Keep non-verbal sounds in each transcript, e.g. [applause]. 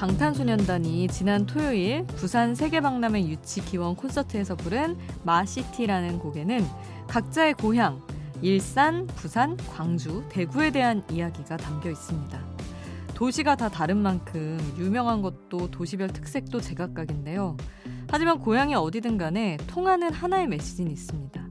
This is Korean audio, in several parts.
방탄소년단이 지난 토요일 부산 세계박람회 유치 기원 콘서트에서 부른 마시티라는 곡에는 각자의 고향, 일산, 부산, 광주, 대구에 대한 이야기가 담겨 있습니다. 도시가 다 다른 만큼 유명한 것도 도시별 특색도 제각각인데요. 하지만 고향이 어디든 간에 통하는 하나의 메시지는 있습니다.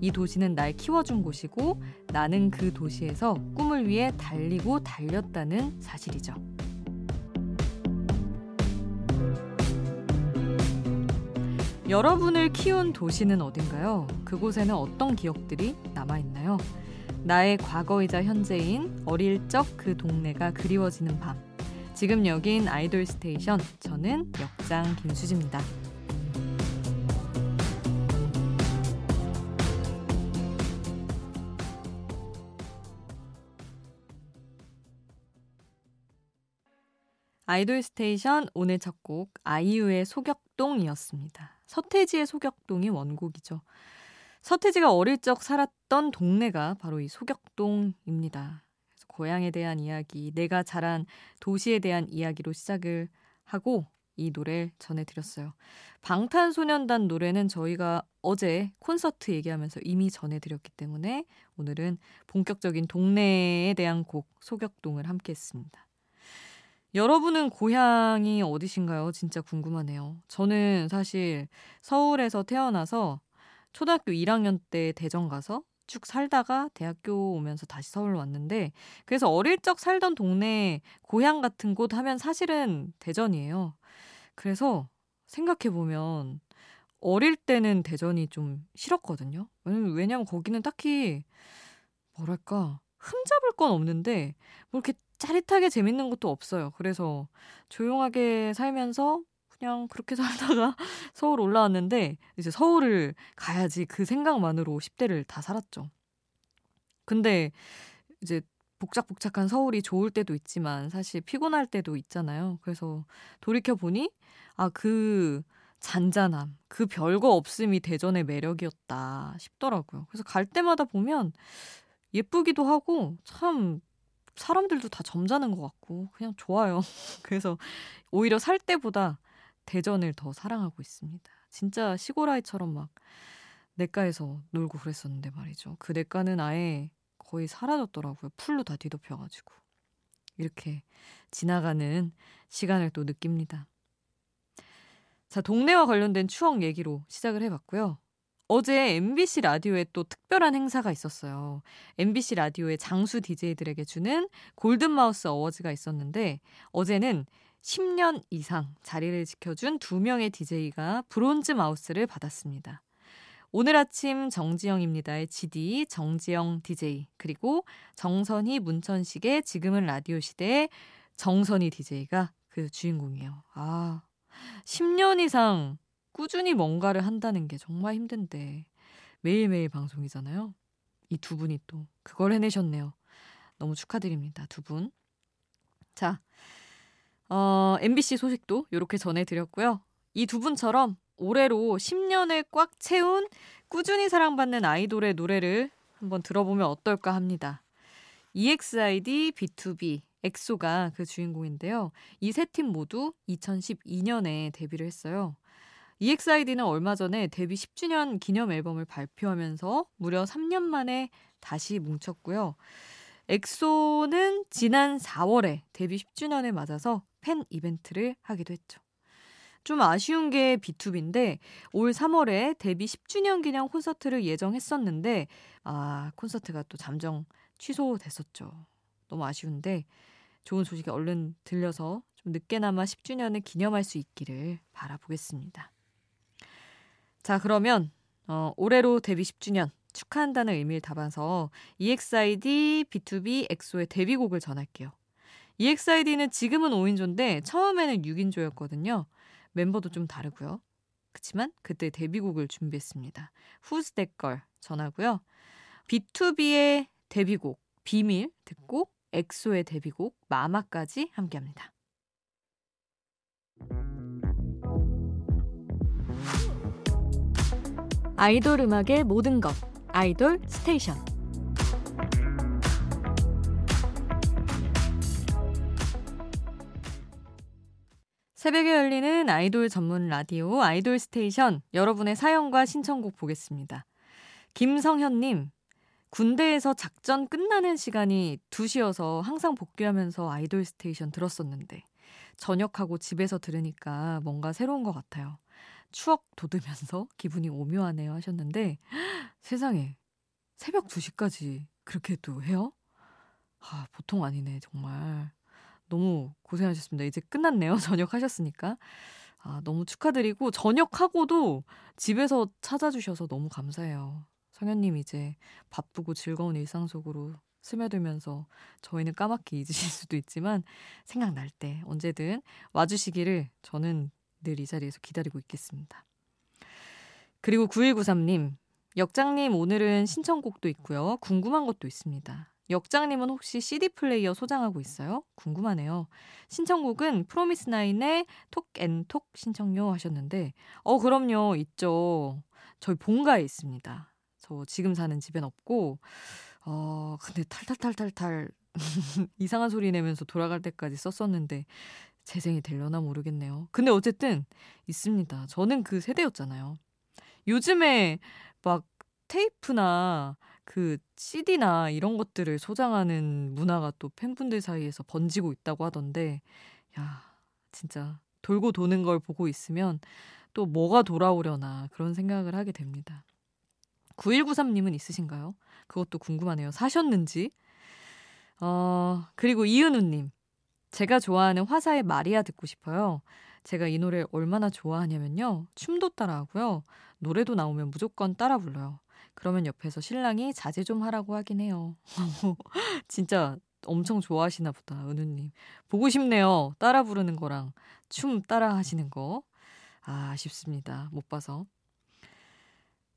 이 도시는 날 키워준 곳이고 나는 그 도시에서 꿈을 위해 달리고 달렸다는 사실이죠. 여러분을 키운 도시는 어딘가요? 그곳에는 어떤 기억들이 남아있나요? 나의 과거이자 현재인 어릴 적 그 동네가 그리워지는 밤. 지금 여긴 아이돌 스테이션. 저는 역장 김수지입니다. 아이돌 스테이션 오늘 첫 곡 아이유의 소격동이었습니다. 서태지의 소격동이 원곡이죠. 서태지가 어릴 적 살았던 동네가 바로 이 소격동입니다. 그래서 고향에 대한 이야기, 내가 자란 도시에 대한 이야기로 시작을 하고 이 노래를 전해드렸어요. 방탄소년단 노래는 저희가 어제 콘서트 얘기하면서 이미 전해드렸기 때문에 오늘은 본격적인 동네에 대한 곡 소격동을 함께 했습니다. 여러분은 고향이 어디신가요? 진짜 궁금하네요. 저는 사실 서울에서 태어나서 초등학교 1학년 때 대전 가서 쭉 살다가 대학교 오면서 다시 서울 왔는데 그래서 어릴 적 살던 동네 고향 같은 곳 하면 사실은 대전이에요. 그래서 생각해 보면 어릴 때는 대전이 좀 싫었거든요. 왜냐면 거기는 딱히 뭐랄까 흠잡을 건 없는데 뭐 이렇게 짜릿하게 재밌는 것도 없어요. 그래서 조용하게 살면서 그냥 그렇게 [laughs] 살다가 서울 올라왔는데 이제 서울을 가야지 그 생각만으로 10대를 다 살았죠. 근데 이제 복작복작한 서울이 좋을 때도 있지만 사실 피곤할 때도 있잖아요. 그래서 돌이켜 보니 아 그 잔잔함, 그 별거 없음이 대전의 매력이었다 싶더라고요. 그래서 갈 때마다 보면 예쁘기도 하고 참 사람들도 다 점잖은 것 같고 그냥 좋아요. [laughs] 그래서 오히려 살 때보다 대전을 더 사랑하고 있습니다. 진짜 시골 아이처럼 막 냇가에서 놀고 그랬었는데 말이죠. 그 냇가는 아예 거의 사라졌더라고요. 풀로 다 뒤덮여가지고. 이렇게 지나가는 시간을 또 느낍니다. 자, 동네와 관련된 추억 얘기로 시작을 해봤고요. 어제 MBC 라디오에 또 특별한 행사가 있었어요. MBC 라디오의 장수 DJ들에게 주는 골든마우스 어워즈가 있었는데 어제는 10년 이상 자리를 지켜준 두 명의 DJ가 브론즈 마우스를 받았습니다. 오늘 아침 정지영입니다의 GD 정지영 DJ 그리고 정선희 문천식의 지금은 라디오 시대의 정선희 DJ가 그 주인공이에요. 아, 10년 이상 꾸준히 뭔가를 한다는 게 정말 힘든데 매일매일 방송이잖아요. 이 두 분이 또 그걸 해내셨네요. 너무 축하드립니다. 두 분. 자, 어, MBC 소식도 이렇게 전해드렸고요. 이 두 분처럼 올해로 10년을 꽉 채운 꾸준히 사랑받는 아이돌의 노래를 한번 들어보면 어떨까 합니다. EXID, B2B, 엑소가 그 주인공인데요. 이 세 팀 모두 2012년에 데뷔를 했어요. EXID는 얼마 전에 데뷔 10주년 기념 앨범을 발표하면서 무려 3년 만에 다시 뭉쳤고요. 엑소는 지난 4월에 데뷔 10주년을 맞아서 팬 이벤트를 하기도 했죠. 좀 아쉬운 게 B2B인데 올 3월에 데뷔 10주년 기념 콘서트를 예정했었는데 아 콘서트가 또 잠정 취소됐었죠. 너무 아쉬운데 좋은 소식이 얼른 들려서 좀 늦게나마 10주년을 기념할 수 있기를 바라보겠습니다. 자, 그러면 어, 올해로 데뷔 10주년 축하한다는 의미를 담아서 EXID, B2B, 엑소의 데뷔곡을 전할게요. EXID는 지금은 5인조인데 처음에는 6인조였거든요. 멤버도 좀 다르고요. 그치만 그때 데뷔곡을 준비했습니다. Who's That Girl 전하고요. B2B의 데뷔곡 비밀 듣고 엑소의 데뷔곡 마마까지 함께합니다. 아이돌 음악의 모든 것 아이돌 스테이션 새벽에 열리는 아이돌 전문 라디오 아이돌 스테이션 여러분의 사연과 신청곡 보겠습니다. 김성현님, 군대에서 작전 끝나는 시간이 2시여서 항상 복귀하면서 아이돌 스테이션 들었었는데 저녁하고 집에서 들으니까 뭔가 새로운 것 같아요. 추억 돋으면서 [laughs] 기분이 오묘하네요 하셨는데 [gasps] 세상에 새벽 2시까지 그렇게 또 해요? 아, 보통 아니네 정말. 너무 고생하셨습니다. 이제 끝났네요. [laughs] 저녁 하셨으니까. 아, 너무 축하드리고 저녁하고도 집에서 찾아주셔서 너무 감사해요. 성현님 이제 바쁘고 즐거운 일상 속으로 스며들면서 저희는 까맣게 잊으실 수도 있지만 생각날 때 언제든 와주시기를 저는 늘 이 자리에서 기다리고 있겠습니다. 그리고 9193님, 역장님 오늘은 신청곡도 있고요. 궁금한 것도 있습니다. 역장님은 혹시 CD 플레이어 소장하고 있어요? 궁금하네요. 신청곡은 프로미스나인의 톡앤톡 신청요 하셨는데, 어, 그럼요. 있죠. 저희 본가에 있습니다. 저 지금 사는 집엔 없고, 어, 근데 탈탈탈탈탈 [laughs] 이상한 소리 내면서 돌아갈 때까지 썼었는데, 재생이 되려나 모르겠네요. 근데 어쨌든 있습니다. 저는 그 세대였잖아요. 요즘에 막 테이프나 그 CD나 이런 것들을 소장하는 문화가 또 팬분들 사이에서 번지고 있다고 하던데, 야, 진짜 돌고 도는 걸 보고 있으면 또 뭐가 돌아오려나 그런 생각을 하게 됩니다. 9193님은 있으신가요? 그것도 궁금하네요. 사셨는지. 어, 그리고 이은우님. 제가 좋아하는 화사의 마리아 듣고 싶어요. 제가 이 노래 얼마나 좋아하냐면요. 춤도 따라하고요. 노래도 나오면 무조건 따라 불러요. 그러면 옆에서 신랑이 자제 좀 하라고 하긴 해요. [laughs] 진짜 엄청 좋아하시나 보다, 은우님. 보고 싶네요. 따라 부르는 거랑 춤 따라 하시는 거. 아, 아쉽습니다. 못 봐서.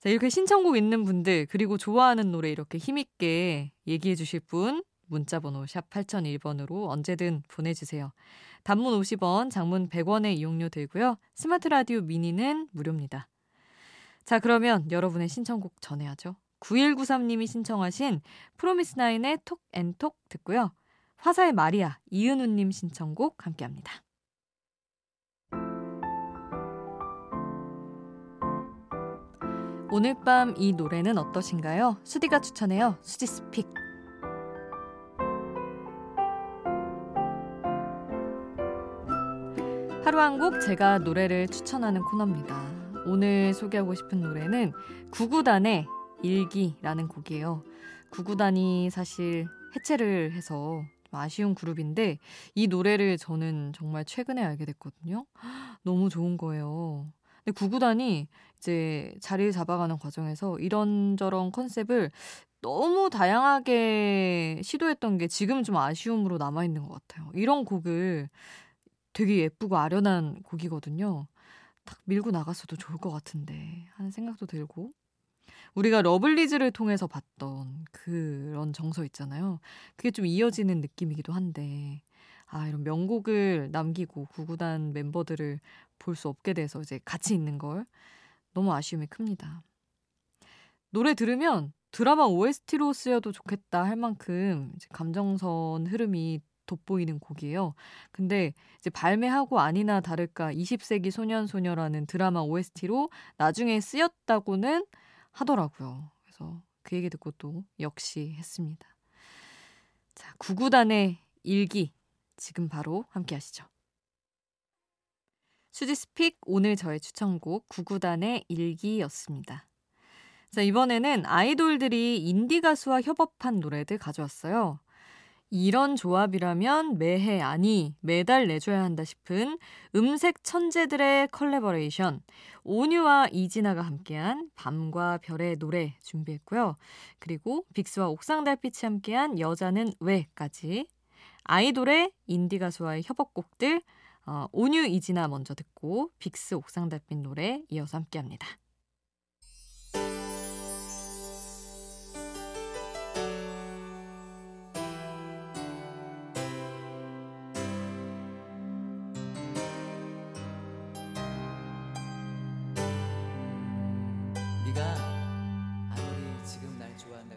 자, 이렇게 신청곡 있는 분들, 그리고 좋아하는 노래 이렇게 힘있게 얘기해 주실 분, 문자번호 샵 8001번으로 언제든 보내주세요. 단문 50원, 장문 100원의 이용료 들고요. 스마트 라디오 미니는 무료입니다. 자, 그러면 여러분의 신청곡 전해야죠. 9193님이 신청하신 프로미스나인의 톡앤톡 듣고요. 화사의 마리아, 이은우님 신청곡 함께 합니다. 오늘 밤 이 노래는 어떠신가요? 수디가 추천해요. 수지 스픽. 하루 한곡 제가 노래를 추천하는 코너입니다. 오늘 소개하고 싶은 노래는 구구단의 일기라는 곡이에요. 구구단이 사실 해체를 해서 아쉬운 그룹인데 이 노래를 저는 정말 최근에 알게 됐거든요. [gasps] 너무 좋은 거예요. 근데 구구단이 이제 자리를 잡아가는 과정에서 이런저런 컨셉을 너무 다양하게 시도했던 게 지금 좀 아쉬움으로 남아있는 것 같아요. 이런 곡을 되게 예쁘고 아련한 곡이거든요. 딱 밀고 나갔어도 좋을 것 같은데 하는 생각도 들고 우리가 러블리즈를 통해서 봤던 그런 정서 있잖아요. 그게 좀 이어지는 느낌이기도 한데 아 이런 명곡을 남기고 구구단 멤버들을 볼 수 없게 돼서 이제 같이 있는 걸 너무 아쉬움이 큽니다. 노래 들으면 드라마 OST로 쓰여도 좋겠다 할 만큼 감정선 흐름이 돋보이는 곡이에요. 근데 이제 발매하고 아니나 다를까 20세기 소년 소녀라는 드라마 OST로 나중에 쓰였다고는 하더라고요. 그래서 그 얘기 듣고 또 역시 했습니다. 자, 구구단의 일기 지금 바로 함께 하시죠. 수지스픽 오늘 저의 추천곡 구구단의 일기였습니다. 자, 이번에는 아이돌들이 인디 가수와 협업한 노래들 가져왔어요. 이런 조합이라면 매해 아니 매달 내줘야 한다 싶은 음색 천재들의 컬래버레이션 온유와 이진아가 함께한 밤과 별의 노래 준비했고요. 그리고 빅스와 옥상 달빛이 함께한 여자는 왜까지 아이돌의 인디 가수와의 협업곡들 어, 온유 이진아 먼저 듣고 빅스 옥상 달빛 노래 이어서 함께합니다.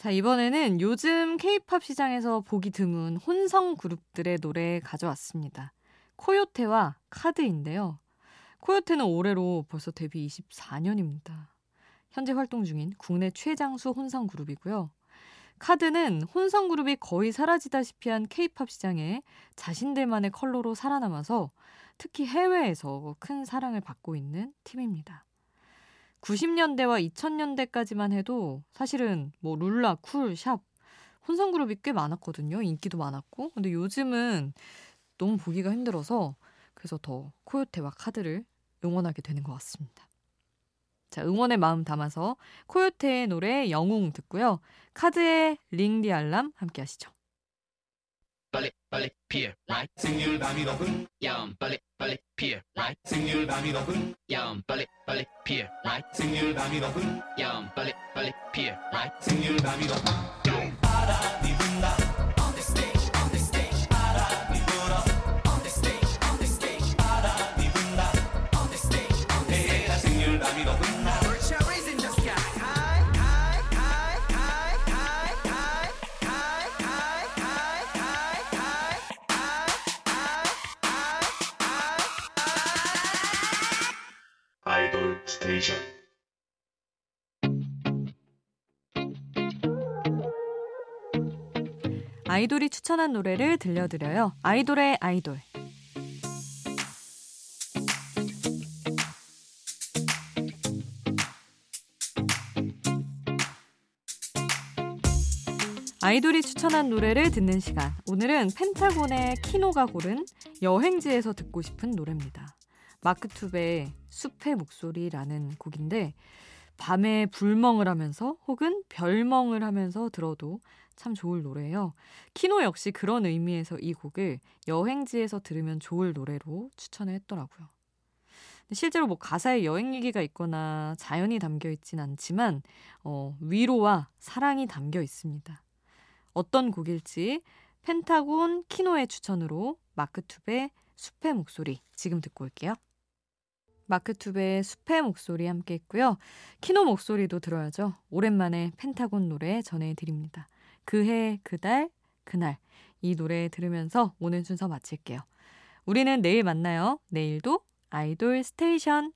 자, 이번에는 요즘 케이팝 시장에서 보기 드문 혼성 그룹들의 노래 가져왔습니다. 코요테와 카드인데요. 코요테는 올해로 벌써 데뷔 24년입니다. 현재 활동 중인 국내 최장수 혼성 그룹이고요. 카드는 혼성 그룹이 거의 사라지다시피 한 케이팝 시장에 자신들만의 컬러로 살아남아서 특히 해외에서 큰 사랑을 받고 있는 팀입니다. 90년대와 2000년대까지만 해도 사실은 뭐 룰라, 쿨, 샵 혼성 그룹이 꽤 많았거든요. 인기도 많았고. 근데 요즘은 너무 보기가 힘들어서 그래서 더 코요테와 카드를 응원하게 되는 것 같습니다. 자, 응원의 마음 담아서 코요테의 노래 영웅 듣고요. 카드의 링디 알람 함께 하시죠. 빨리 빨리 피어 라이 생률 밤이 높은 야음 빨리 빨리 피어 라이 생률 밤이 높은 야음 빨리 빨리 피어 라이 생률 밤이 높은 야음 빨리 빨리 피어 라이 생률 밤이 높은 아이돌이 추천한 노래를 들려드려요. 아이돌의 아이돌. 아이돌이 추천한 노래를 듣는 시간. 오늘은 펜타곤의 키노가 고른 여행지에서 듣고 싶은 노래입니다. 마크 투베의 숲의 목소리라는 곡인데 밤에 불멍을 하면서 혹은 별멍을 하면서 들어도 참 좋을 노래예요. 키노 역시 그런 의미에서 이 곡을 여행지에서 들으면 좋을 노래로 추천을 했더라고요. 실제로 뭐 가사에 여행 얘기가 있거나 자연이 담겨 있진 않지만 어, 위로와 사랑이 담겨 있습니다. 어떤 곡일지 펜타곤 키노의 추천으로 마크투베 숲의 목소리 지금 듣고 올게요. 마크투베의 숲의 목소리 함께 했고요. 키노 목소리도 들어야죠. 오랜만에 펜타곤 노래 전해드립니다. 그해, 그달, 그날. 이 노래 들으면서 오늘 순서 마칠게요. 우리는 내일 만나요. 내일도 아이돌 스테이션.